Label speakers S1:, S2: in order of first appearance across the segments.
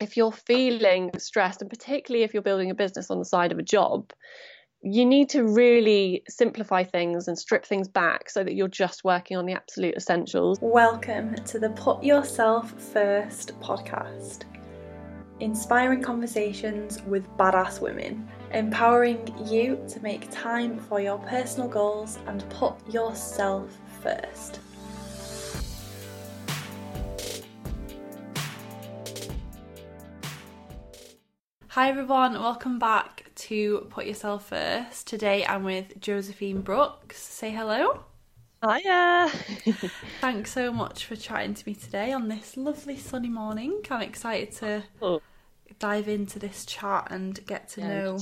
S1: if you're feeling stressed, and particularly if you're building a business on the side of a job, you need to really simplify things and strip things back so that you're just working on the absolute essentials.
S2: Welcome to the Put Yourself First podcast. Inspiring conversations with badass women, empowering you to make time for your personal goals and put yourself first. Hi everyone, welcome back to Put Yourself First. Today I'm with Josephine Brooks. Say hello.
S1: Hiya.
S2: Thanks so much for chatting to me today on this lovely sunny morning. I'm excited to oh. dive into this chat and get to yeah, know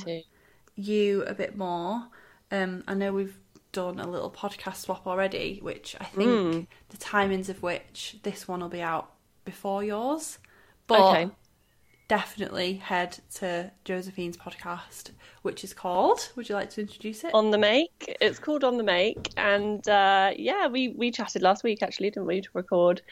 S2: you a bit more. Um, I know we've done a little podcast swap already, which I think mm. the timings of which this one will be out before yours. But okay definitely head to Josephine's podcast, which is called. Would you like to introduce it?
S1: On the Make. It's called On the Make, and uh, yeah, we we chatted last week actually, didn't we, to record.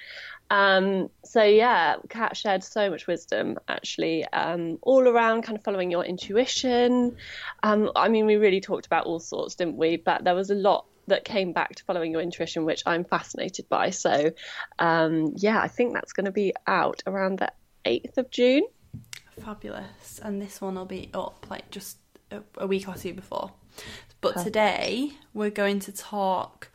S1: Um, so yeah, Kat shared so much wisdom actually, um, all around kind of following your intuition. Um, I mean, we really talked about all sorts, didn't we? But there was a lot that came back to following your intuition, which I'm fascinated by. So, um, yeah, I think that's going to be out around the 8th of June.
S2: Fabulous. And this one will be up like just a, a week or two before. But today we're going to talk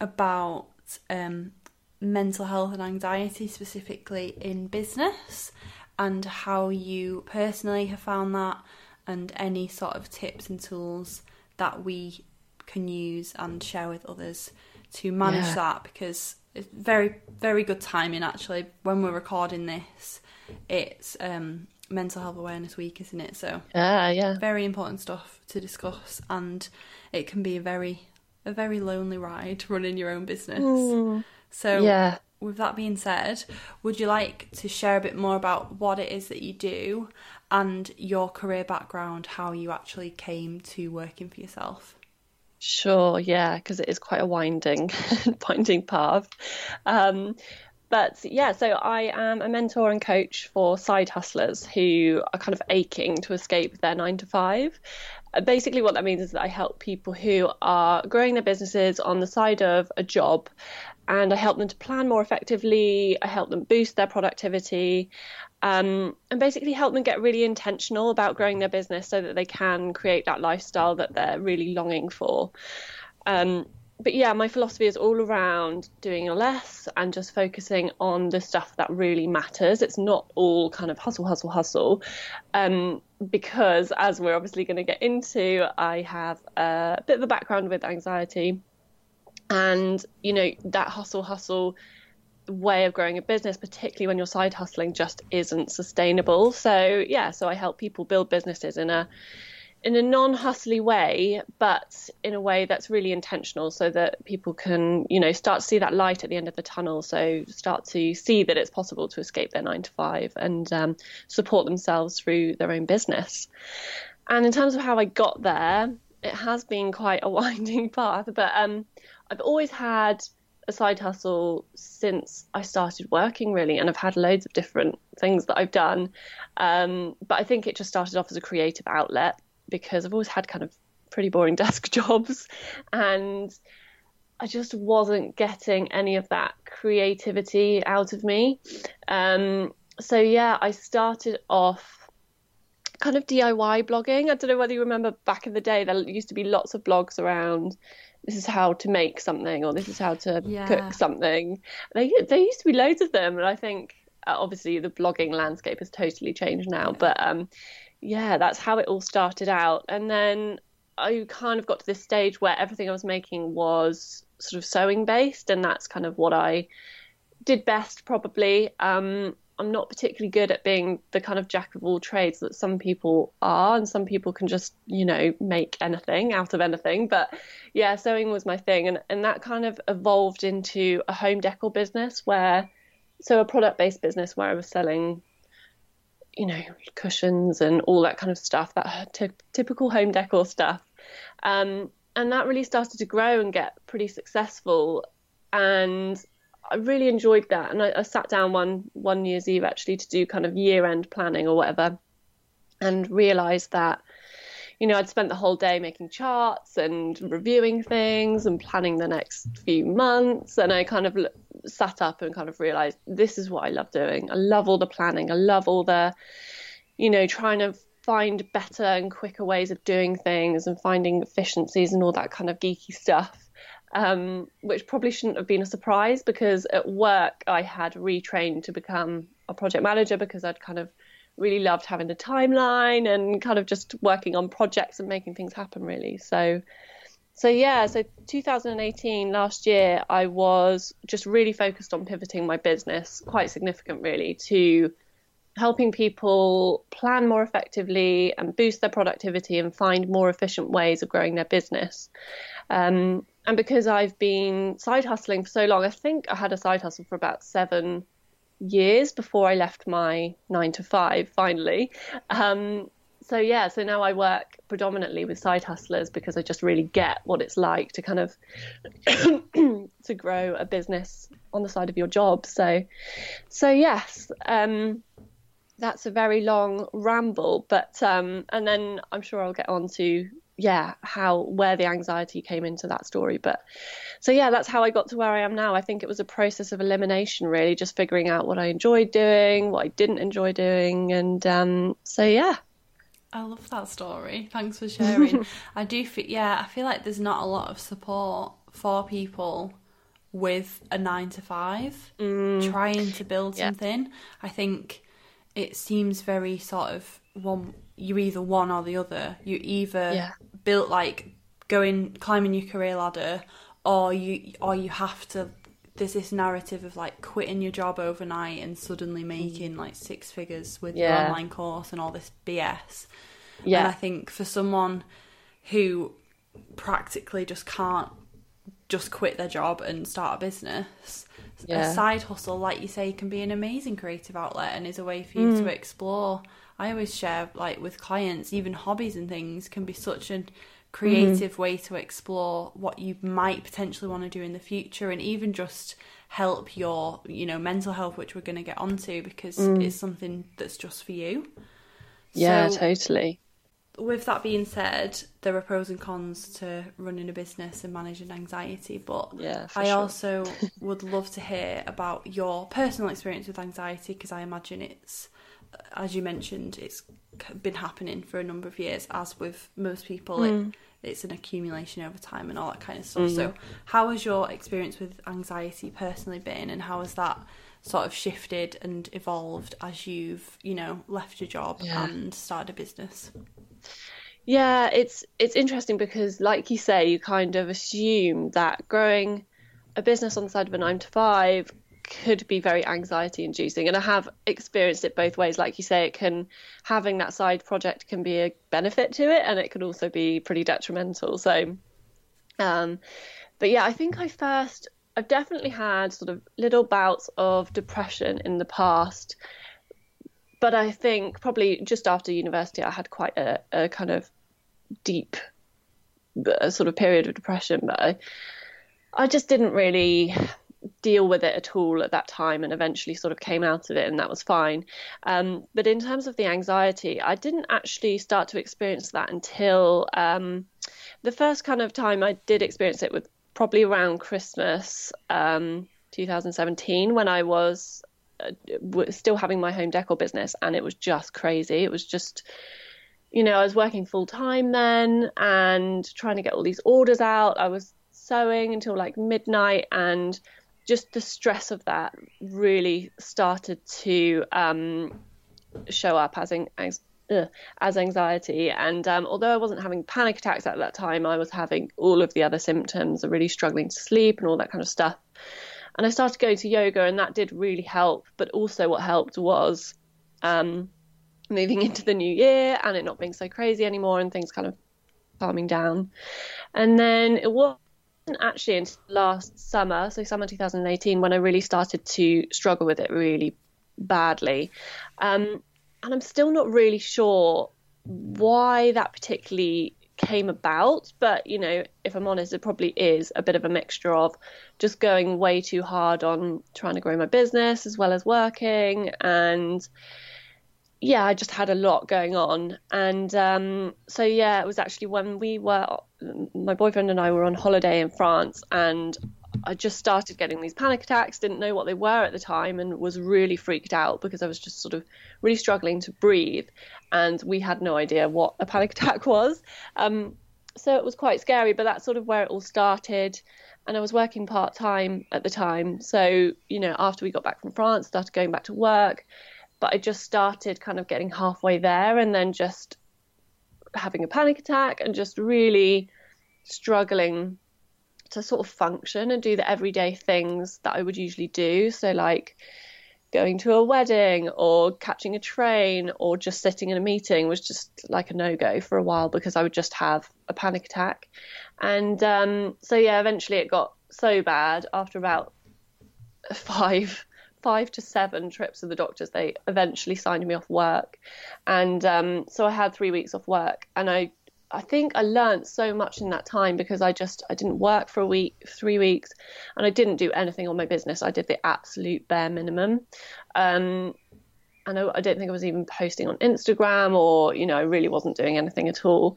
S2: about um, mental health and anxiety, specifically in business, and how you personally have found that, and any sort of tips and tools that we can use and share with others to manage yeah. that because it's very very good timing actually when we're recording this it's um Mental Health Awareness Week, isn't it? So
S1: yeah, yeah,
S2: very important stuff to discuss, and it can be a very a very lonely ride running your own business. Mm. So yeah. With that being said, would you like to share a bit more about what it is that you do and your career background, how you actually came to working for yourself?
S1: Sure, yeah, because it is quite a winding, winding path. Um, but yeah, so I am a mentor and coach for side hustlers who are kind of aching to escape their nine to five. Uh, basically, what that means is that I help people who are growing their businesses on the side of a job and I help them to plan more effectively. I help them boost their productivity um, and basically help them get really intentional about growing their business so that they can create that lifestyle that they're really longing for. Um, but yeah, my philosophy is all around doing less and just focusing on the stuff that really matters. It's not all kind of hustle, hustle, hustle. Um, because as we're obviously going to get into, I have a bit of a background with anxiety. And, you know, that hustle, hustle way of growing a business, particularly when you're side hustling, just isn't sustainable. So, yeah, so I help people build businesses in a in a non-hustly way, but in a way that's really intentional, so that people can, you know, start to see that light at the end of the tunnel. So start to see that it's possible to escape their nine to five and um, support themselves through their own business. And in terms of how I got there, it has been quite a winding path, but um, I've always had a side hustle since I started working, really, and I've had loads of different things that I've done. Um, but I think it just started off as a creative outlet because I've always had kind of pretty boring desk jobs and I just wasn't getting any of that creativity out of me. Um, so yeah, I started off kind of DIY blogging. I don't know whether you remember back in the day there used to be lots of blogs around this is how to make something or this is how to yeah. cook something. They there used to be loads of them and I think uh, obviously the blogging landscape has totally changed now, but um, yeah, that's how it all started out. And then I kind of got to this stage where everything I was making was sort of sewing based, and that's kind of what I did best, probably. Um, I'm not particularly good at being the kind of jack of all trades that some people are, and some people can just, you know, make anything out of anything. But yeah, sewing was my thing, and and that kind of evolved into a home decor business where, so a product based business where I was selling you know, cushions and all that kind of stuff, that t- typical home decor stuff. Um, and that really started to grow and get pretty successful. And I really enjoyed that, and I, I sat down one one New Year's Eve actually to do kind of year end planning or whatever, and realised that you know, I'd spent the whole day making charts and reviewing things and planning the next few months. And I kind of sat up and kind of realized this is what I love doing. I love all the planning. I love all the, you know, trying to find better and quicker ways of doing things and finding efficiencies and all that kind of geeky stuff. Um, which probably shouldn't have been a surprise because at work I had retrained to become a project manager because I'd kind of really loved having the timeline and kind of just working on projects and making things happen really. So so yeah so 2018 last year i was just really focused on pivoting my business quite significant really to helping people plan more effectively and boost their productivity and find more efficient ways of growing their business. Um, and because i've been side hustling for so long i think i had a side hustle for about seven years before I left my nine to five finally. Um, so yeah, so now I work predominantly with side hustlers because I just really get what it's like to kind of to grow a business on the side of your job. So, so yes, um, that's a very long ramble, but um, and then I'm sure I'll get on to yeah how where the anxiety came into that story but so yeah that's how i got to where i am now i think it was a process of elimination really just figuring out what i enjoyed doing what i didn't enjoy doing and um, so yeah
S2: I love that story. Thanks for sharing. I do feel, yeah, I feel like there's not a lot of support for people with a nine to five
S1: mm.
S2: trying to build yeah. something. I think it seems very sort of one you're either one or the other. You either
S1: yeah.
S2: Built like going climbing your career ladder, or you or you have to. There's this narrative of like quitting your job overnight and suddenly making like six figures with yeah. your online course and all this BS. Yeah, and I think for someone who practically just can't just quit their job and start a business. Yeah. A side hustle, like you say, can be an amazing creative outlet and is a way for you mm. to explore I always share like with clients, even hobbies and things can be such a creative mm-hmm. way to explore what you might potentially want to do in the future and even just help your, you know, mental health which we're going to get onto because mm. it's something that's just for you.
S1: Yeah, so, totally.
S2: With that being said, there are pros and cons to running a business and managing anxiety, but
S1: yeah,
S2: I
S1: sure.
S2: also would love to hear about your personal experience with anxiety because I imagine it's as you mentioned, it's been happening for a number of years. As with most people, mm. it, it's an accumulation over time and all that kind of stuff. Mm. So, how has your experience with anxiety personally been, and how has that sort of shifted and evolved as you've, you know, left your job yeah. and started a business?
S1: Yeah, it's it's interesting because, like you say, you kind of assume that growing a business on the side of a nine to five could be very anxiety inducing. And i have experienced it both ways. Like you say it can having that side project can be a benefit to it and it can also be pretty detrimental. So um but yeah i think i first i've definitely had sort of little bouts of depression in the past. But i think probably just after university i had quite a, a kind of deep uh, sort of period of depression. But i I just didn't really deal with it at all at that time and eventually sort of came out of it and that was fine. Um, but in terms of the anxiety, I didn't actually start to experience that until um, the first kind of time I did experience it was probably around Christmas um, 2017 when I was uh, still having my home decor business and it was just crazy. It was just you know, I was working full time then and trying to get all these orders out. I was sewing until like midnight and just the stress of that really started to um, show up as as, uh, as anxiety. And um, although I wasn't having panic attacks at that time, I was having all of the other symptoms really struggling to sleep and all that kind of stuff. And I started going to yoga, and that did really help. But also, what helped was um, moving into the new year and it not being so crazy anymore, and things kind of calming down. And then it was actually until last summer, so summer 2018, when I really started to struggle with it really badly. Um, and I'm still not really sure why that particularly came about. But, you know, if I'm honest, it probably is a bit of a mixture of just going way too hard on trying to grow my business as well as working. And yeah, I just had a lot going on. And um, so, yeah, it was actually when we were, my boyfriend and I were on holiday in France and I just started getting these panic attacks, didn't know what they were at the time, and was really freaked out because I was just sort of really struggling to breathe. And we had no idea what a panic attack was. Um, so it was quite scary, but that's sort of where it all started. And I was working part time at the time. So, you know, after we got back from France, started going back to work. But I just started kind of getting halfway there and then just having a panic attack and just really struggling to sort of function and do the everyday things that I would usually do. So, like going to a wedding or catching a train or just sitting in a meeting was just like a no go for a while because I would just have a panic attack. And um, so, yeah, eventually it got so bad after about five five to seven trips to the doctors they eventually signed me off work and um, so i had three weeks off work and i I think I learned so much in that time because I just I didn't work for a week, three weeks, and I didn't do anything on my business. I did the absolute bare minimum. Um, and I, I don't think I was even posting on Instagram, or you know, I really wasn't doing anything at all.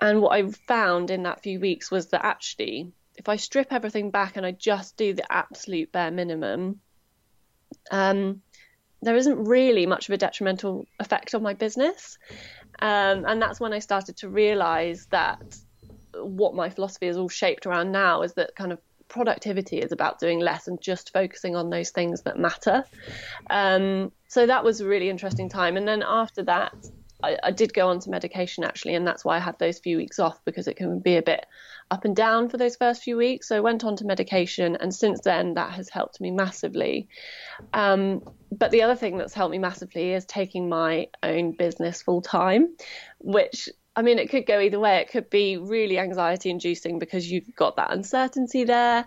S1: And what I found in that few weeks was that actually, if I strip everything back and I just do the absolute bare minimum, um, there isn't really much of a detrimental effect on my business. Um, and that's when I started to realize that what my philosophy is all shaped around now is that kind of productivity is about doing less and just focusing on those things that matter. Um, so that was a really interesting time. And then after that, I, I, did go on to medication actually, and that's why I had those few weeks off because it can be a bit up and down for those first few weeks. So I went on to medication, and since then that has helped me massively. Um, but the other thing that's helped me massively is taking my own business full time, which I mean, it could go either way. It could be really anxiety inducing because you've got that uncertainty there.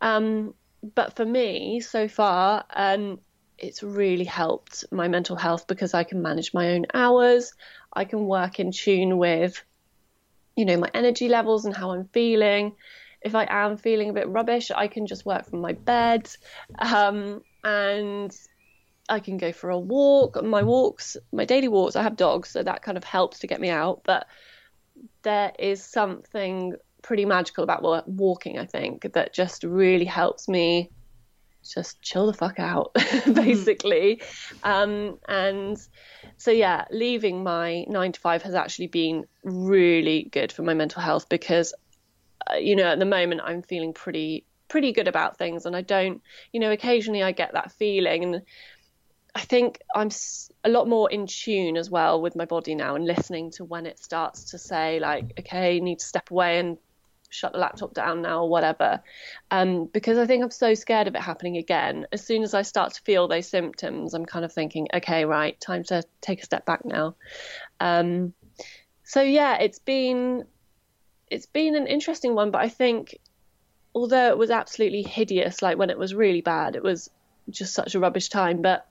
S1: Um, but for me, so far, um, it's really helped my mental health because I can manage my own hours. I can work in tune with, you know, my energy levels and how I'm feeling. If I am feeling a bit rubbish, I can just work from my bed. Um, and I can go for a walk. My walks, my daily walks, I have dogs, so that kind of helps to get me out. But there is something pretty magical about walking, I think, that just really helps me just chill the fuck out, mm-hmm. basically. Um, and so, yeah, leaving my nine to five has actually been really good for my mental health because, uh, you know, at the moment I'm feeling pretty pretty good about things and I don't you know occasionally I get that feeling and I think I'm a lot more in tune as well with my body now and listening to when it starts to say like okay need to step away and shut the laptop down now or whatever. Um, because I think I'm so scared of it happening again. As soon as I start to feel those symptoms, I'm kind of thinking, okay, right, time to take a step back now. Um, so yeah, it's been it's been an interesting one, but I think although it was absolutely hideous, like when it was really bad, it was just such a rubbish time. But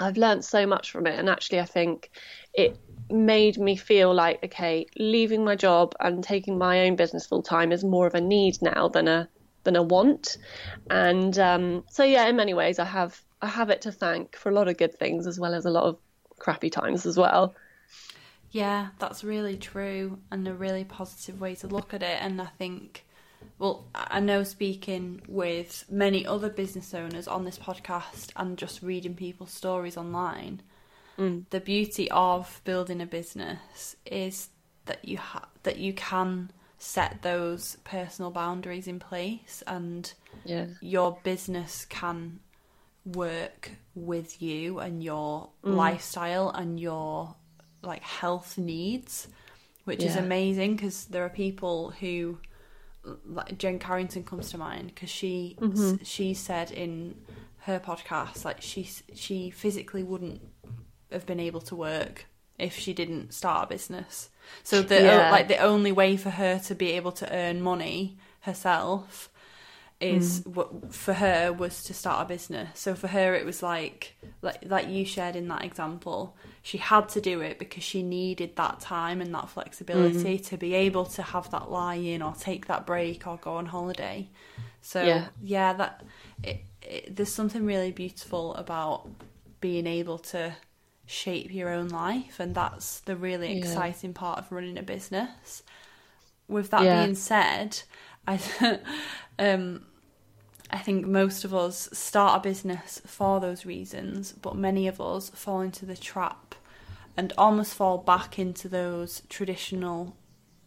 S1: I've learned so much from it, and actually, I think it made me feel like okay, leaving my job and taking my own business full time is more of a need now than a than a want. And um, so yeah, in many ways, I have I have it to thank for a lot of good things as well as a lot of crappy times as well.
S2: Yeah, that's really true and a really positive way to look at it. And I think, well, I know speaking with many other business owners on this podcast and just reading people's stories online, Mm. The beauty of building a business is that you ha- that you can set those personal boundaries in place and
S1: yeah.
S2: your business can work with you and your mm. lifestyle and your like health needs which yeah. is amazing because there are people who like Jen Carrington comes to mind because she mm-hmm. she said in her podcast like she she physically wouldn't have been able to work if she didn't start a business. So the yeah. like the only way for her to be able to earn money herself is mm. what for her was to start a business. So for her, it was like like like you shared in that example. She had to do it because she needed that time and that flexibility mm. to be able to have that lie in or take that break or go on holiday. So yeah, yeah that it, it, there's something really beautiful about being able to shape your own life, and that's the really yeah. exciting part of running a business. With that yeah. being said, I um, I think most of us start a business for those reasons, but many of us fall into the trap and almost fall back into those traditional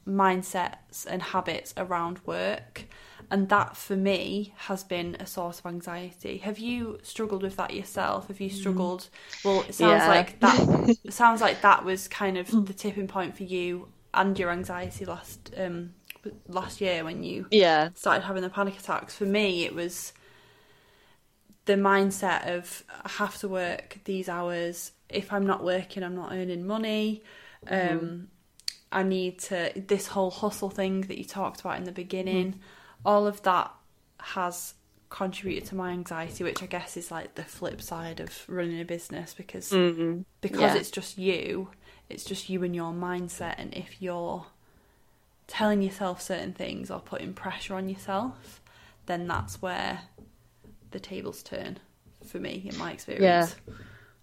S2: mindsets and habits around work. And that for me has been a source of anxiety. Have you struggled with that yourself? Have you mm. struggled? Well, it sounds yeah. like that. sounds like that was kind of the tipping point for you and your anxiety last um, last year when you
S1: yeah
S2: started having the panic attacks. For me, it was the mindset of I have to work these hours. If I'm not working, I'm not earning money. Mm-hmm. Um, I need to this whole hustle thing that you talked about in the beginning. Mm. All of that has contributed to my anxiety, which I guess is like the flip side of running a business because mm-hmm. because yeah. it's just you. It's just you and your mindset, and if you're telling yourself certain things or putting pressure on yourself, then that's where the tables turn for me in my experience.
S1: Yeah.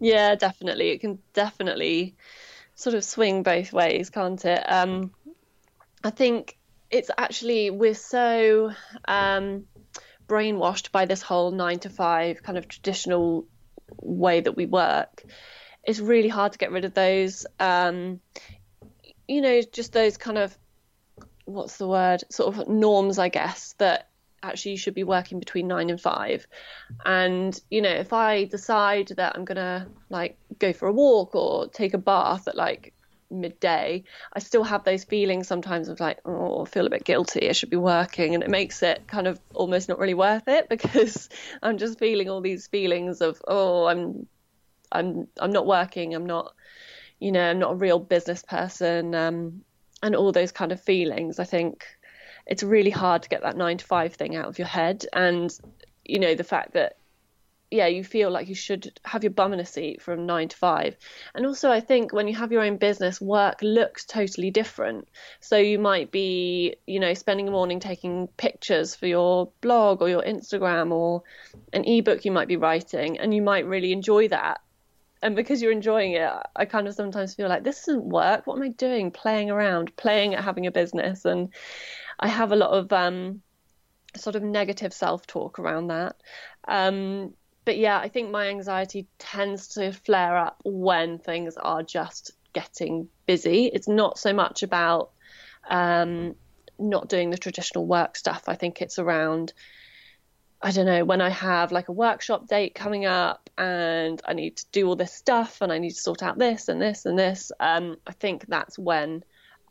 S1: Yeah, definitely. It can definitely sort of swing both ways, can't it? Um, I think it's actually we're so um, brainwashed by this whole nine to five kind of traditional way that we work. It's really hard to get rid of those. Um, you know, just those kind of what's the word sort of norms i guess that actually you should be working between nine and five and you know if i decide that i'm gonna like go for a walk or take a bath at like midday i still have those feelings sometimes of like oh i feel a bit guilty i should be working and it makes it kind of almost not really worth it because i'm just feeling all these feelings of oh i'm i'm i'm not working i'm not you know i'm not a real business person um and all those kind of feelings, I think it's really hard to get that nine to five thing out of your head. And, you know, the fact that, yeah, you feel like you should have your bum in a seat from nine to five. And also, I think when you have your own business, work looks totally different. So you might be, you know, spending a morning taking pictures for your blog or your Instagram or an ebook you might be writing, and you might really enjoy that and because you're enjoying it, I kind of sometimes feel like this isn't work. What am I doing? Playing around, playing at having a business, and I have a lot of um, sort of negative self-talk around that. Um, but yeah, I think my anxiety tends to flare up when things are just getting busy. It's not so much about um, not doing the traditional work stuff. I think it's around I don't know, when I have like a workshop date coming up and I need to do all this stuff and I need to sort out this and this and this, um, I think that's when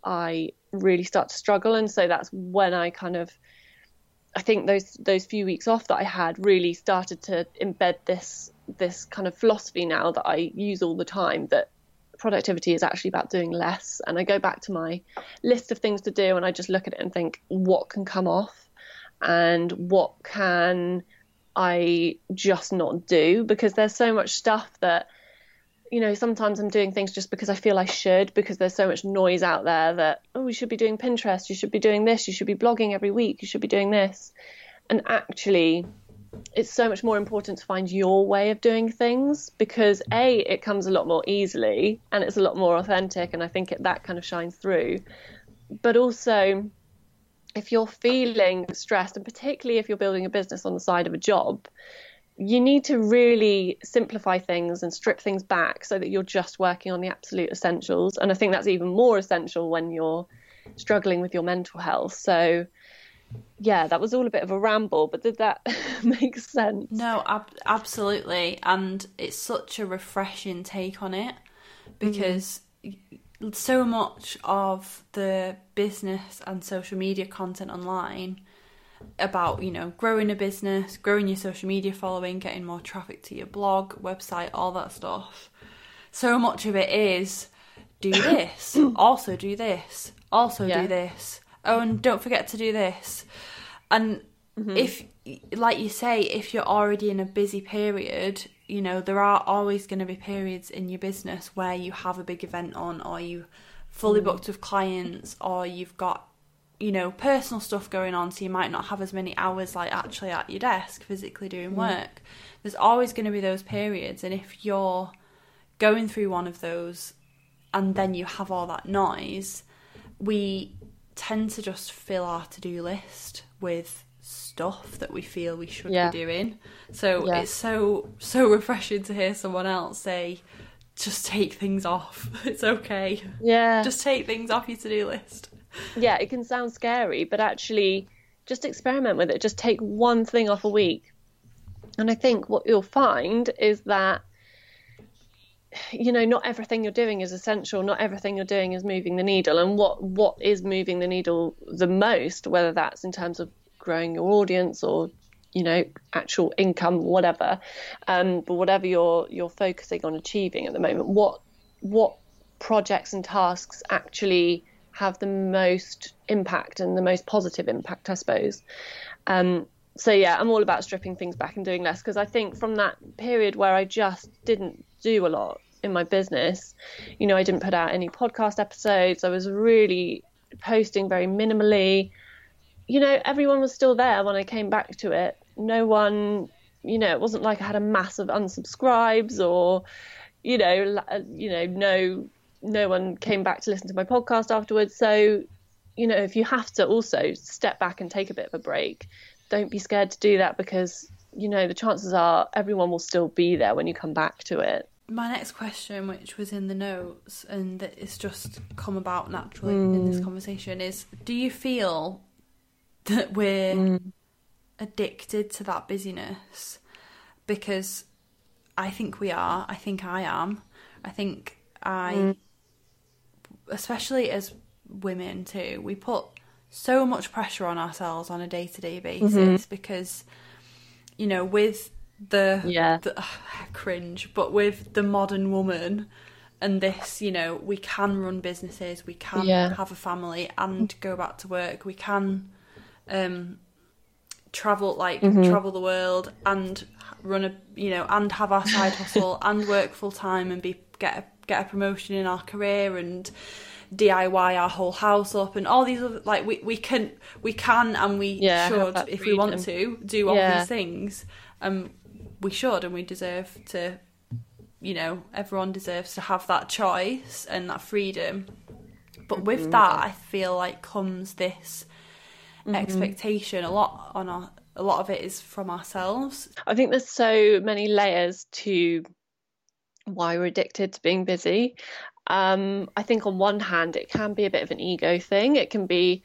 S1: I really start to struggle. And so that's when I kind of, I think those those few weeks off that I had really started to embed this this kind of philosophy now that I use all the time that productivity is actually about doing less. And I go back to my list of things to do and I just look at it and think, what can come off? and what can I just not do because there's so much stuff that you know sometimes I'm doing things just because I feel I should because there's so much noise out there that oh you should be doing Pinterest you should be doing this you should be blogging every week you should be doing this. And actually it's so much more important to find your way of doing things because a it comes a lot more easily and it's a lot more authentic and I think it, that kind of shines through. But also if you're feeling stressed, and particularly if you're building a business on the side of a job, you need to really simplify things and strip things back so that you're just working on the absolute essentials. And I think that's even more essential when you're struggling with your mental health. So, yeah, that was all a bit of a ramble, but did that make sense?
S2: No, ab- absolutely. And it's such a refreshing take on it because. Mm-hmm so much of the business and social media content online about you know growing a business growing your social media following getting more traffic to your blog website all that stuff so much of it is do this also do this also yeah. do this oh and don't forget to do this and mm-hmm. if, like you say, if you're already in a busy period, you know, there are always going to be periods in your business where you have a big event on, or you fully mm. booked with clients, or you've got you know personal stuff going on so you might not have as many hours like actually at your desk physically doing mm. work there's always going to be those periods and if you're going through one of those and then you have all that noise we tend to just fill our to-do list with stuff that we feel we should yeah. be doing so yeah. it's so so refreshing to hear someone else say just take things off it's okay
S1: yeah
S2: just take things off your to-do list
S1: yeah, it can sound scary, but actually just experiment with it. Just take one thing off a week. And I think what you'll find is that you know not everything you're doing is essential not everything you're doing is moving the needle and what what is moving the needle the most whether that's in terms of growing your audience or you know actual income whatever um but whatever you're you're focusing on achieving at the moment what what projects and tasks actually have the most impact and the most positive impact, I suppose. Um, so yeah, I'm all about stripping things back and doing less because I think from that period where I just didn't do a lot in my business, you know, I didn't put out any podcast episodes. I was really posting very minimally. You know, everyone was still there when I came back to it. No one, you know, it wasn't like I had a mass of unsubscribes or, you know, you know, no no one came back to listen to my podcast afterwards. So, you know, if you have to also step back and take a bit of a break, don't be scared to do that because, you know, the chances are everyone will still be there when you come back to it.
S2: My next question, which was in the notes and that it's just come about naturally mm. in this mm. conversation, is do you feel that we're mm. addicted to that busyness? Because I think we are. I think I am. I think I mm especially as women too, we put so much pressure on ourselves on a day to day basis mm-hmm. because, you know, with the,
S1: yeah.
S2: the uh, cringe, but with the modern woman and this, you know, we can run businesses, we can yeah. have a family and go back to work, we can um, travel like mm-hmm. travel the world and run a you know and have our side hustle and work full time and be get a get a promotion in our career and DIY our whole house up and all these other like we, we can we can and we yeah, should if we want to do all yeah. these things um we should and we deserve to you know everyone deserves to have that choice and that freedom but with mm-hmm. that I feel like comes this mm-hmm. expectation a lot on our a lot of it is from ourselves
S1: I think there's so many layers to why we're addicted to being busy. Um, I think on one hand, it can be a bit of an ego thing. It can be,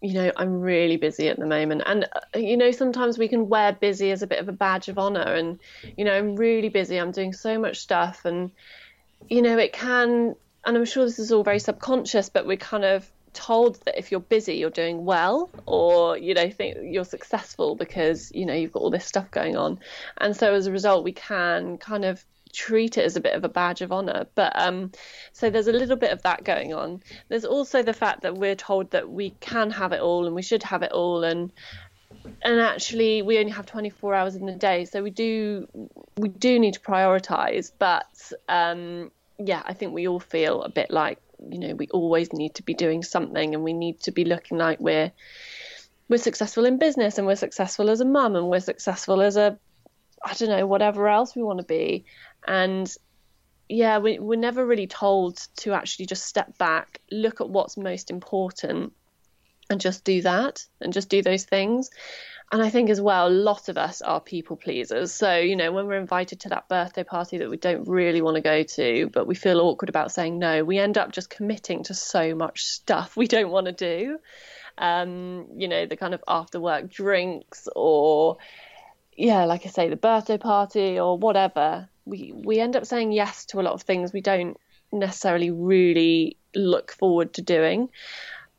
S1: you know, I'm really busy at the moment. And, uh, you know, sometimes we can wear busy as a bit of a badge of honor. And, you know, I'm really busy. I'm doing so much stuff. And, you know, it can, and I'm sure this is all very subconscious, but we're kind of told that if you're busy you're doing well or you know think you're successful because you know you've got all this stuff going on and so as a result we can kind of treat it as a bit of a badge of honor. But um, so there's a little bit of that going on. There's also the fact that we're told that we can have it all and we should have it all, and and actually we only have 24 hours in the day, so we do we do need to prioritize. But um, yeah, I think we all feel a bit like you know we always need to be doing something, and we need to be looking like we're we're successful in business and we're successful as a mum and we're successful as a I don't know, whatever else we want to be. And yeah, we, we're never really told to actually just step back, look at what's most important, and just do that and just do those things. And I think as well, a lot of us are people pleasers. So, you know, when we're invited to that birthday party that we don't really want to go to, but we feel awkward about saying no, we end up just committing to so much stuff we don't want to do. Um, you know, the kind of after work drinks or, yeah, like I say, the birthday party or whatever we we end up saying yes to a lot of things we don't necessarily really look forward to doing.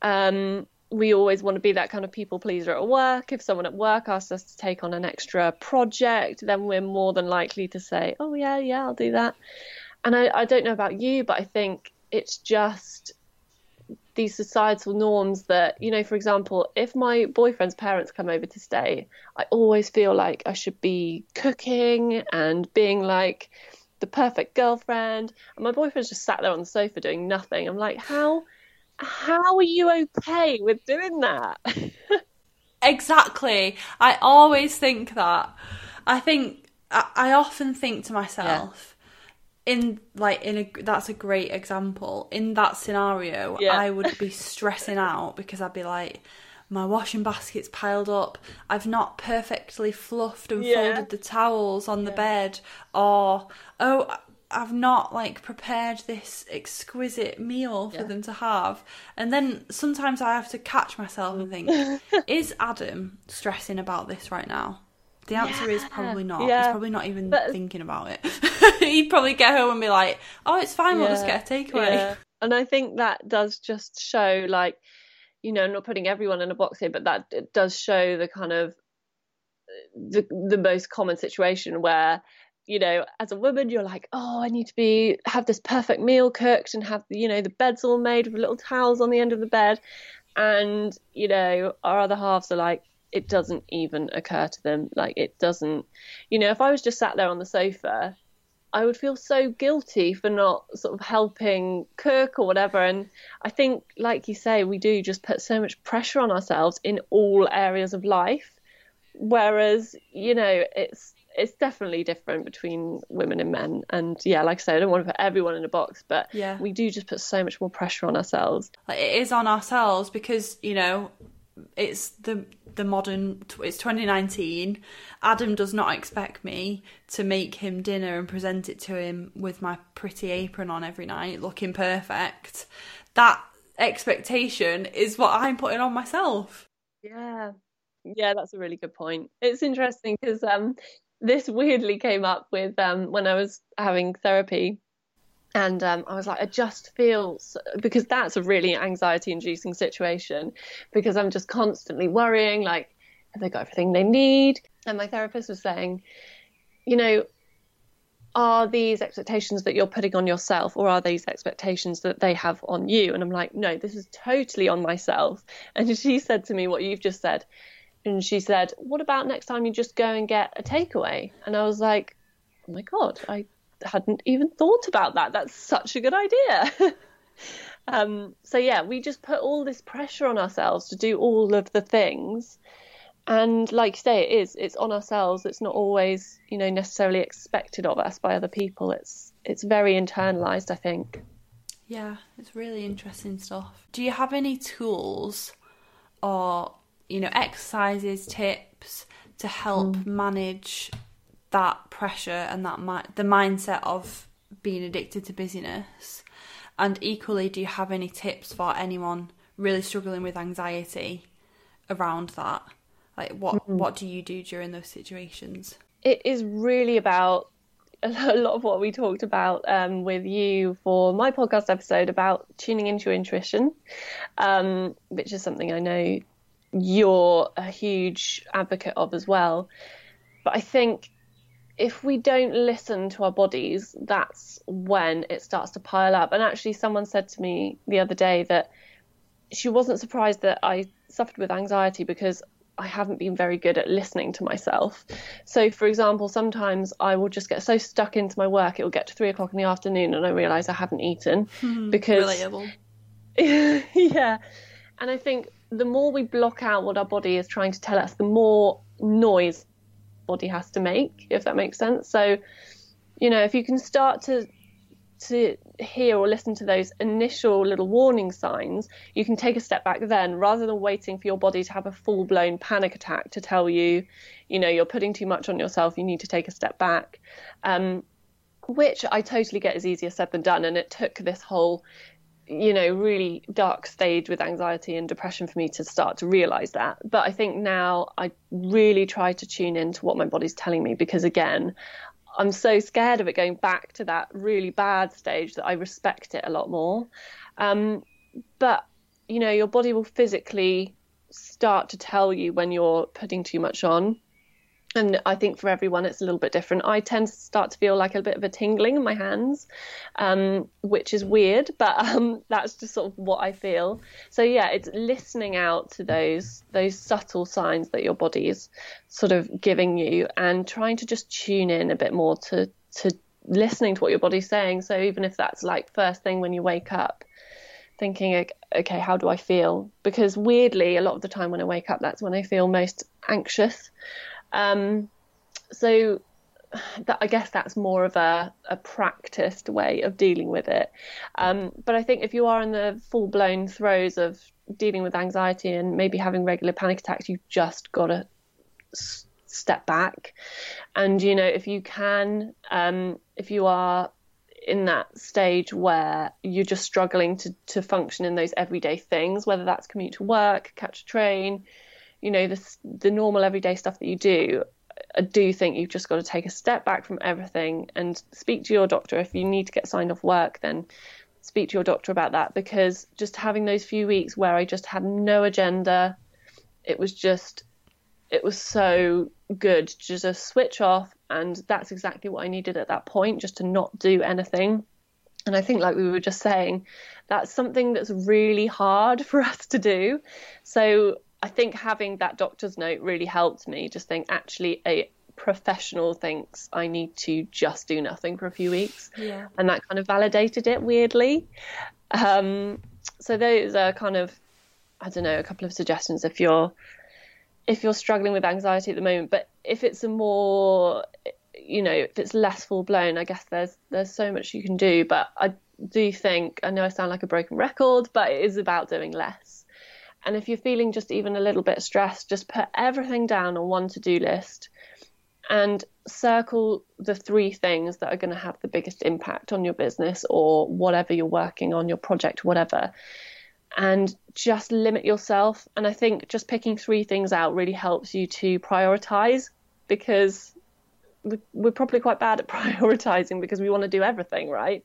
S1: Um, we always want to be that kind of people pleaser at work. If someone at work asks us to take on an extra project, then we're more than likely to say, "Oh yeah, yeah, I'll do that." And I, I don't know about you, but I think it's just these societal norms that, you know, for example, if my boyfriend's parents come over to stay, I always feel like I should be cooking and being like the perfect girlfriend. And my boyfriend's just sat there on the sofa doing nothing. I'm like, how how are you okay with doing that?
S2: exactly. I always think that. I think I, I often think to myself, yeah. In like in a that's a great example. In that scenario, yeah. I would be stressing out because I'd be like, my washing basket's piled up. I've not perfectly fluffed and yeah. folded the towels on the bed, or oh, I've not like prepared this exquisite meal for yeah. them to have. And then sometimes I have to catch myself and think, is Adam stressing about this right now? The answer yeah. is probably not. Yeah. He's probably not even but... thinking about it. He'd probably get home and be like, "Oh, it's fine. We'll just get a takeaway."
S1: And I think that does just show, like, you know, not putting everyone in a box here, but that it does show the kind of the the most common situation where you know, as a woman, you're like, oh, I need to be have this perfect meal cooked and have you know the beds all made with little towels on the end of the bed, and you know our other halves are like, it doesn't even occur to them. Like it doesn't, you know, if I was just sat there on the sofa, I would feel so guilty for not sort of helping cook or whatever. And I think, like you say, we do just put so much pressure on ourselves in all areas of life. Whereas, you know, it's it's definitely different between women and men. And yeah, like I said, I don't want to put everyone in a box, but yeah. we do just put so much more pressure on ourselves.
S2: It is on ourselves because you know it's the the modern it's 2019 adam does not expect me to make him dinner and present it to him with my pretty apron on every night looking perfect. That expectation is what i'm putting on myself.
S1: Yeah. Yeah that's a really good point. It's interesting because um this weirdly came up with um, when I was having therapy. And um, I was like, I just feel because that's a really anxiety inducing situation because I'm just constantly worrying, like, have they got everything they need? And my therapist was saying, you know, are these expectations that you're putting on yourself or are these expectations that they have on you? And I'm like, no, this is totally on myself. And she said to me what you've just said and she said, "What about next time you just go and get a takeaway?" And I was like, "Oh my god, I hadn't even thought about that. That's such a good idea." um, so yeah, we just put all this pressure on ourselves to do all of the things, and like you say, it is it's on ourselves. It's not always you know necessarily expected of us by other people. It's it's very internalized, I think.
S2: Yeah, it's really interesting stuff. Do you have any tools or you know, exercises, tips to help mm. manage that pressure and that mi- the mindset of being addicted to busyness? And equally, do you have any tips for anyone really struggling with anxiety around that? Like, what mm what do you do during those situations?
S1: It is really about a lot of what we talked about um, with you for my podcast episode about tuning into your intuition, um, which is something I know you're a huge advocate of as well. But I think if we don't listen to our bodies, that's when it starts to pile up. And actually, someone said to me the other day that she wasn't surprised that I suffered with anxiety because I haven't been very good at listening to myself. So, for example, sometimes I will just get so stuck into my work, it will get to three o'clock in the afternoon and I realise I haven't eaten hmm, because.
S2: Relatable.
S1: yeah. And I think the more we block out what our body is trying to tell us, the more noise body has to make, if that makes sense. So, you know, if you can start to to hear or listen to those initial little warning signs, you can take a step back then rather than waiting for your body to have a full blown panic attack to tell you, you know, you're putting too much on yourself, you need to take a step back. Um, which I totally get is easier said than done. And it took this whole you know, really dark stage with anxiety and depression for me to start to realize that. But I think now I really try to tune into what my body's telling me because, again, I'm so scared of it going back to that really bad stage that I respect it a lot more. Um, but, you know, your body will physically start to tell you when you're putting too much on. And I think for everyone it's a little bit different. I tend to start to feel like a bit of a tingling in my hands, um, which is weird, but um, that's just sort of what I feel. So yeah, it's listening out to those those subtle signs that your body is sort of giving you, and trying to just tune in a bit more to to listening to what your body's saying. So even if that's like first thing when you wake up, thinking, okay, how do I feel? Because weirdly, a lot of the time when I wake up, that's when I feel most anxious. Um, so that, I guess that's more of a, a practiced way of dealing with it. Um, but I think if you are in the full blown throes of dealing with anxiety and maybe having regular panic attacks, you've just got to s- step back. And, you know, if you can, um, if you are in that stage where you're just struggling to, to function in those everyday things, whether that's commute to work, catch a train, you know, the, the normal everyday stuff that you do, I do think you've just got to take a step back from everything and speak to your doctor. If you need to get signed off work, then speak to your doctor about that because just having those few weeks where I just had no agenda, it was just, it was so good to just switch off. And that's exactly what I needed at that point, just to not do anything. And I think, like we were just saying, that's something that's really hard for us to do. So I think having that doctor's note really helped me just think actually a professional thinks I need to just do nothing for a few weeks.
S2: Yeah.
S1: And that kind of validated it weirdly. Um, so those are kind of I don't know, a couple of suggestions if you're if you're struggling with anxiety at the moment. But if it's a more you know, if it's less full blown, I guess there's there's so much you can do. But I do think I know I sound like a broken record, but it is about doing less and if you're feeling just even a little bit stressed, just put everything down on one to do list and circle the three things that are going to have the biggest impact on your business or whatever you're working on, your project, whatever. And just limit yourself. And I think just picking three things out really helps you to prioritize because we're probably quite bad at prioritizing because we want to do everything, right?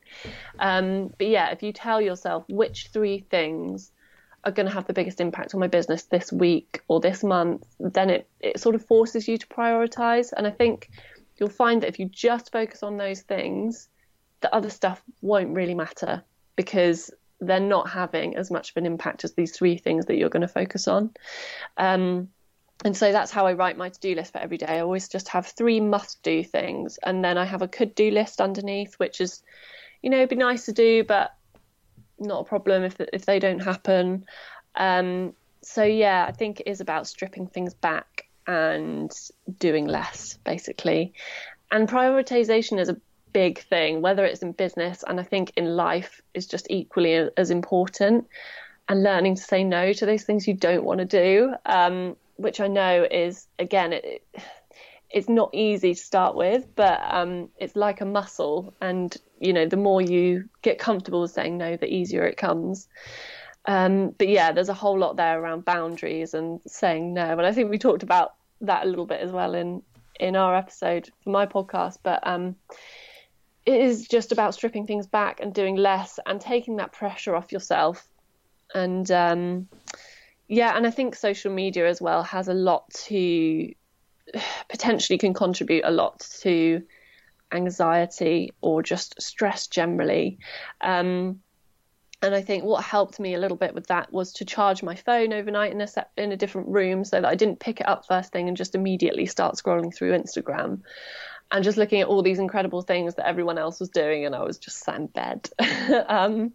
S1: Um, but yeah, if you tell yourself which three things are going to have the biggest impact on my business this week or this month, then it, it sort of forces you to prioritize. And I think you'll find that if you just focus on those things, the other stuff won't really matter because they're not having as much of an impact as these three things that you're going to focus on. Um, and so that's how I write my to do list for every day. I always just have three must do things, and then I have a could do list underneath, which is, you know, be nice to do, but not a problem if if they don't happen. Um, so yeah, I think it is about stripping things back and doing less, basically. And prioritization is a big thing, whether it's in business and I think in life is just equally as important. And learning to say no to those things you don't want to do, um, which I know is again it, it's not easy to start with, but um, it's like a muscle, and you know, the more you get comfortable with saying no, the easier it comes. Um, but yeah, there's a whole lot there around boundaries and saying no, and I think we talked about that a little bit as well in in our episode for my podcast. But um, it is just about stripping things back and doing less and taking that pressure off yourself. And um, yeah, and I think social media as well has a lot to potentially can contribute a lot to anxiety or just stress generally. Um, and I think what helped me a little bit with that was to charge my phone overnight in a set, in a different room so that I didn't pick it up first thing and just immediately start scrolling through Instagram and just looking at all these incredible things that everyone else was doing and I was just sat in bed. um,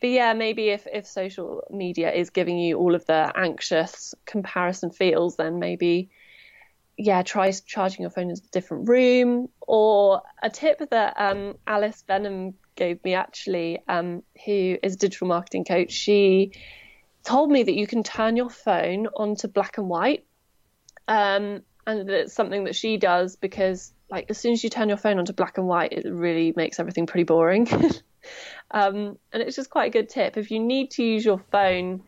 S1: but yeah, maybe if, if social media is giving you all of the anxious comparison feels, then maybe yeah, try charging your phone in a different room. Or a tip that um, Alice Benham gave me actually, um, who is a digital marketing coach, she told me that you can turn your phone onto black and white. Um, and it's something that she does because, like, as soon as you turn your phone onto black and white, it really makes everything pretty boring. um, and it's just quite a good tip. If you need to use your phone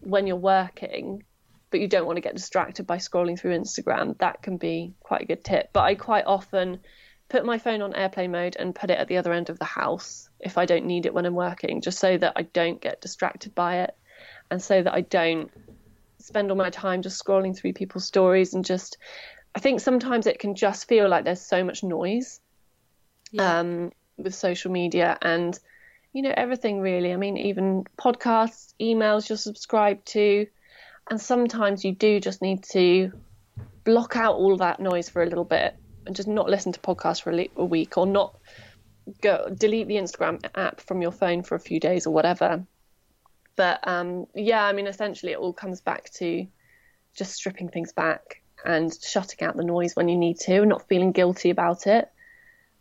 S1: when you're working, but you don't want to get distracted by scrolling through Instagram, that can be quite a good tip. But I quite often put my phone on airplane mode and put it at the other end of the house if I don't need it when I'm working, just so that I don't get distracted by it and so that I don't spend all my time just scrolling through people's stories and just I think sometimes it can just feel like there's so much noise
S2: Yeah.
S1: um, with social media and you know everything really. I mean, even podcasts, emails you're subscribed to, and sometimes you do just need to block out all that noise for a little bit and just not listen to podcasts for a, week or not go delete the Instagram app from your phone for a few days or whatever. But um, yeah, I mean, essentially, it all comes back to just stripping things back and shutting out the noise when you need to, and not feeling guilty about it.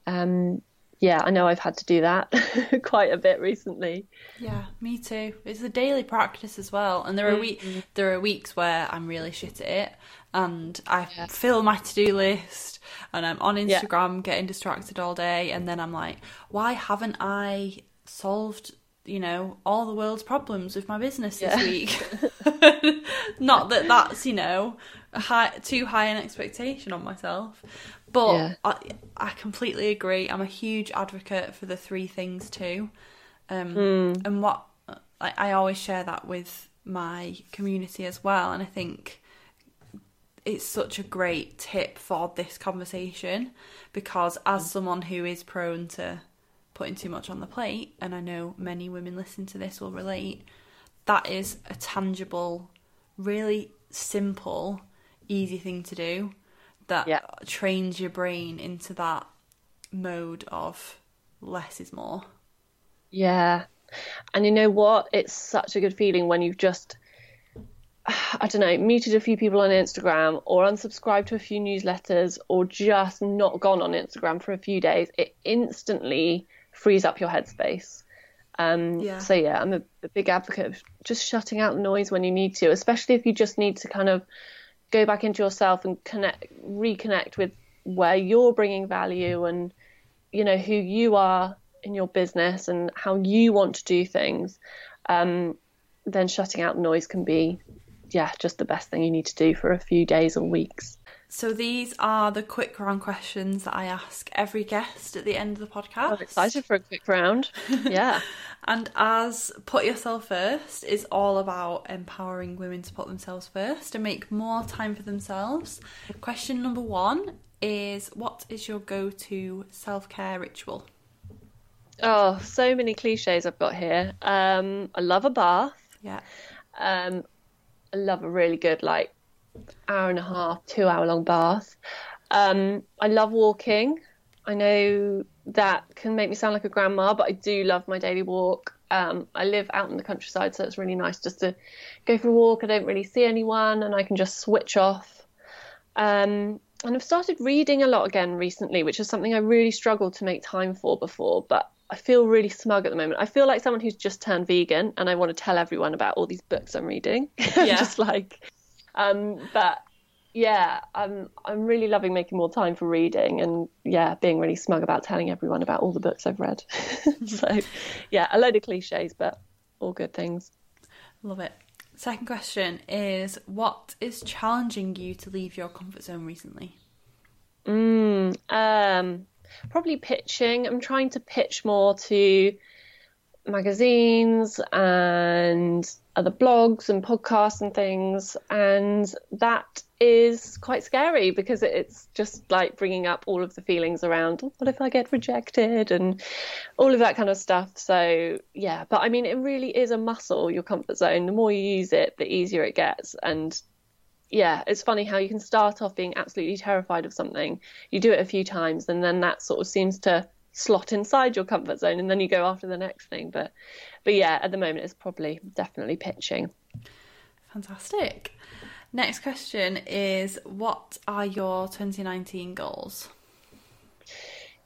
S1: Um, yeah, I know I've had to do that quite a bit recently.
S2: Yeah, me too. It's a daily practice as well, and there are we mm-hmm. there are weeks where I'm really shit at it, and I fill my to do list, and I'm on
S1: Yeah.
S2: Instagram getting distracted all day, and then I'm like, why haven't I solved you know all the world's problems with my business this
S1: Yeah.
S2: week? Not that that's you know high, too high an expectation on myself, but
S1: Yeah.
S2: I I completely agree. I'm a huge advocate for the three things too. Um, And what I, I always share that with my community as well, and I think it's such a great tip for this conversation because as someone who is prone to putting too much on the plate, and I know many women listening to this will relate, that is a tangible, really simple, easy thing to do that
S1: Yeah.
S2: trains your brain into that mode of less is more.
S1: Yeah. And you know what? It's such a good feeling when you've just, I don't know, muted a few people on Instagram or unsubscribed to a few newsletters or just not gone on Instagram for a few days. It instantly frees up your headspace. Um,
S2: Yeah.
S1: So, yeah, I'm a, a big advocate of just shutting out noise when you need to, especially if you just need to kind of go back into yourself and connect, reconnect with where you're bringing value and you know who you are in your business and how you want to do things um, then shutting out noise can be yeah just the best thing you need to do for a few days or weeks
S2: So these are the quick round questions that I ask every guest at the end of the podcast.
S1: i'm excited for a quick round yeah
S2: And as Put Yourself First is all about empowering women to put themselves first and make more time for themselves. Question number one is What is your go to self care ritual?
S1: oh so many cliches i've got here um, i love a bath
S2: Yeah.
S1: um, I love a really good like hour and a half, two hour long bath. Um, I love walking. I know that can make me sound like a grandma, but I do love my daily walk. Um, I live out in the countryside, so it's really nice just to go for a walk. I don't really see anyone, and I can just switch off. Um, and I've started reading a lot again recently, which is something I really struggled to make time for before, but I feel really smug at the moment. I feel like someone who's just turned vegan and I want to tell everyone about all these books I'm reading.
S2: Yeah.
S1: just like, um, but yeah, I'm I'm really loving making more time for reading and yeah, being really smug about telling everyone about all the books I've read. so yeah, a load of cliches, but all good things.
S2: Love it. Second question is What is challenging you to leave your comfort zone recently?
S1: Mm, um, probably pitching. I'm trying to pitch more to magazines and other blogs and podcasts and things, and that is quite scary because it's just like bringing up all of the feelings around "Oh, what if I get rejected and all of that kind of stuff. So yeah, but I mean, it really is a muscle. Your comfort zone. The more you use it, the easier it gets, and yeah, it's funny how you can start off being absolutely terrified of something. You do it a few times, and then that sort of seems to slot inside your comfort zone, and then you go after the next thing. But, but yeah, at the moment, it's probably definitely pitching.
S2: Fantastic. Next question is What are your 2019 goals?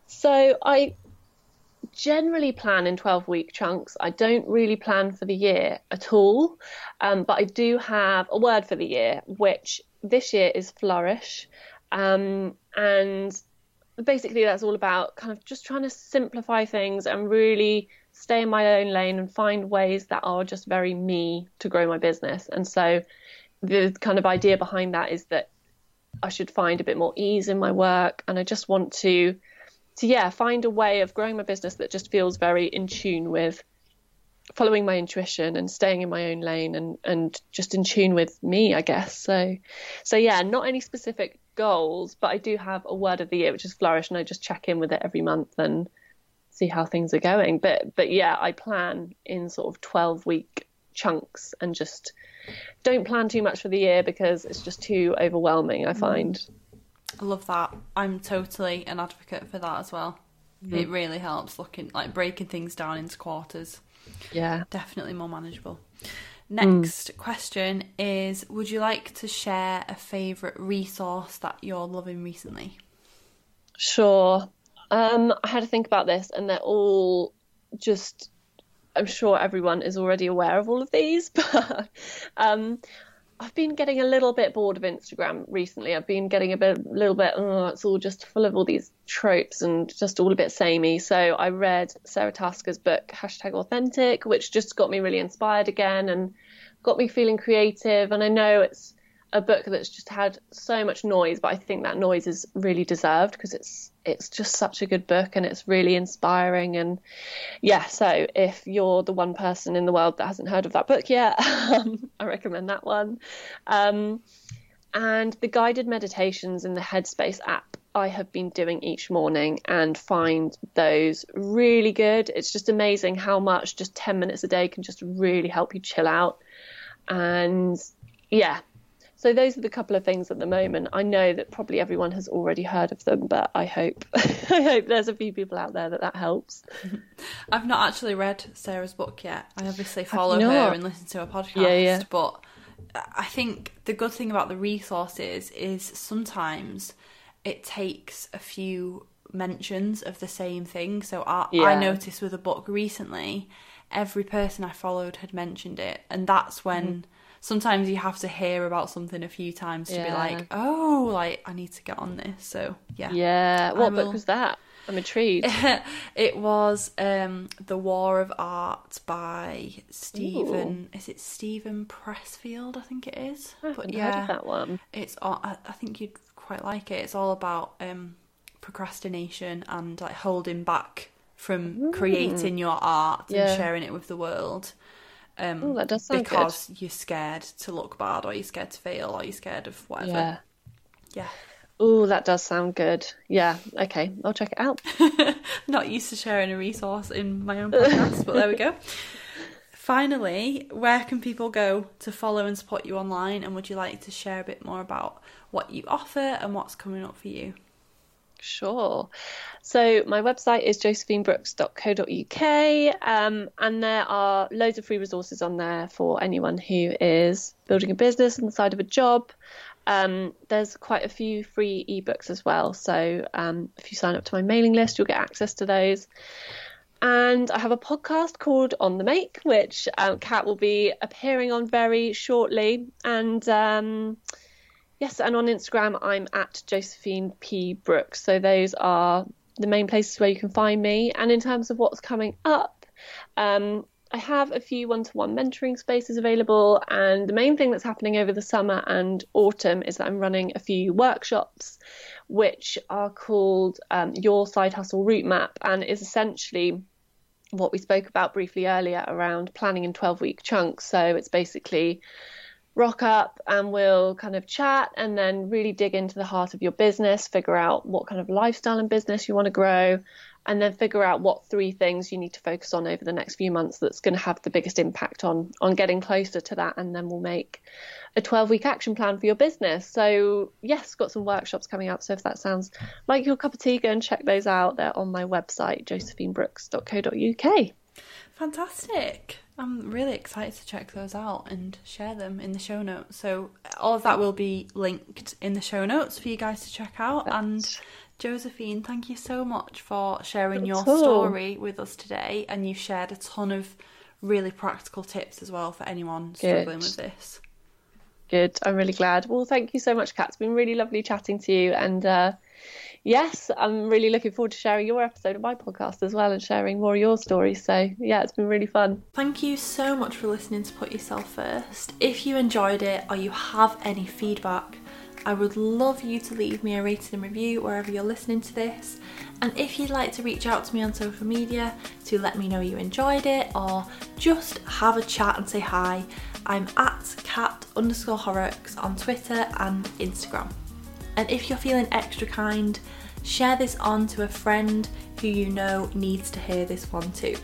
S1: So I generally plan in 12 week chunks. I don't really plan for the year at all, um, but I do have a word for the year, which this year is flourish. Um, and basically, that's all about kind of just trying to simplify things and really stay in my own lane and find ways that are just very me to grow my business. And so, the kind of idea behind that is that I should find a bit more ease in my work, and I just want to to yeah find a way of growing my business that just feels very in tune with following my intuition and staying in my own lane and and just in tune with me i guess so so yeah not any specific goals, but I do have a word of the year, which is flourish, and I just check in with it every month and see how things are going. But but yeah, I plan in sort of twelve week chunks and just don't plan too much for the year because it's just too overwhelming. I find.
S2: I love that. I'm totally an advocate for that as well. Mm. It really helps looking like breaking things down into quarters.
S1: Yeah,
S2: definitely more manageable. Next mm. question is Would you like to share a favourite resource that you're loving recently?
S1: Sure. Um, I had to think about this, and they're all just. I'm sure everyone is already aware of all of these, but um, I've been getting a little bit bored of Instagram recently. I've been getting a bit, little bit, oh, it's all just full of all these tropes and just all a bit samey. So I read Sara Tasker's book, hashtag authentic, which just got me really inspired again and got me feeling creative. And I know it's a book that's just had so much noise, but I think that noise is really deserved because it's it's just such a good book and it's really inspiring. And yeah, so if you're the one person in the world that hasn't heard of that book yet, um, I recommend that one. Um, and the guided meditations in the Headspace app I have been doing each morning and find those really good. It's just amazing how much just 10 minutes a day can just really help you chill out. And yeah, so those are the couple of things at the moment. I know that probably everyone has already heard of them, but I hope I hope there's a few people out there that that helps.
S2: I've not actually read Sara's book yet. I obviously follow her and listen to her podcast,
S1: yeah, yeah.
S2: but I think the good thing about the resources is sometimes it takes a few mentions of the same thing. So I, yeah. I noticed with a book recently, every person I followed had mentioned it, and that's when. Mm sometimes you have to hear about something a few times to yeah. be like, oh, like I need to get on this. So yeah.
S1: Yeah. What book was that? I'm intrigued.
S2: it was um, The War of Art by Steven. Ooh. Is it Steven Pressfield? I think it is.
S1: I but yeah, that one.
S2: It's. I, I think you'd quite like it. It's all about um, procrastination and like holding back from mm. creating your art yeah. and sharing it with the world.
S1: Um, Ooh, that does sound
S2: because
S1: good.
S2: you're scared to look bad, or you're scared to fail, or you're scared of whatever.
S1: Yeah.
S2: Yeah.
S1: Oh, that does sound good. Yeah. Okay, I'll check it out.
S2: Not used to sharing a resource in my own podcast, but there we go. Finally, where can people go to follow and support you online? And would you like to share a bit more about what you offer and what's coming up for you?
S1: Sure. So my website is josephinebrooks.co.uk, um, and there are loads of free resources on there for anyone who is building a business on the side of a job. Um, there's quite a few free ebooks as well. So um, if you sign up to my mailing list, you'll get access to those. And I have a podcast called On the Make, which um, Kat will be appearing on very shortly. And um, Yes, and on Instagram, I'm at Josephine P. Brooks. So those are the main places where you can find me. And in terms of what's coming up, um, I have a few one to one mentoring spaces available. And the main thing that's happening over the summer and autumn is that I'm running a few workshops, which are called um, Your Side Hustle Route Map and is essentially what we spoke about briefly earlier around planning in 12 week chunks. So it's basically rock up and we'll kind of chat and then really dig into the heart of your business, figure out what kind of lifestyle and business you want to grow, and then figure out what three things you need to focus on over the next few months that's going to have the biggest impact on on getting closer to that and then we'll make a 12 week action plan for your business. So, yes, got some workshops coming up. So, if that sounds like your cup of tea, go and check those out. They're on my website, josephinebrooks.co.uk.
S2: Fantastic. I'm really excited to check those out and share them in the show notes. So all of that will be linked in the show notes for you guys to check out. And Josephine, thank you so much for sharing your story with us today. And you shared a ton of really practical tips as well for anyone struggling Good. with this.
S1: Good. I'm really glad. Well, thank you so much, Kat. It's been really lovely chatting to you. And uh, yes, I'm really looking forward to sharing your episode of my podcast as well and sharing more of your stories. So, yeah, it's been really fun.
S2: Thank you so much for listening to Put Yourself First. If you enjoyed it or you have any feedback, I would love you to leave me a rating and review wherever you're listening to this. And if you'd like to reach out to me on social media to let me know you enjoyed it or just have a chat and say hi, I'm at cat underscore horrocks on Twitter and Instagram. And if you're feeling extra kind, share this on to a friend who you know needs to hear this one too.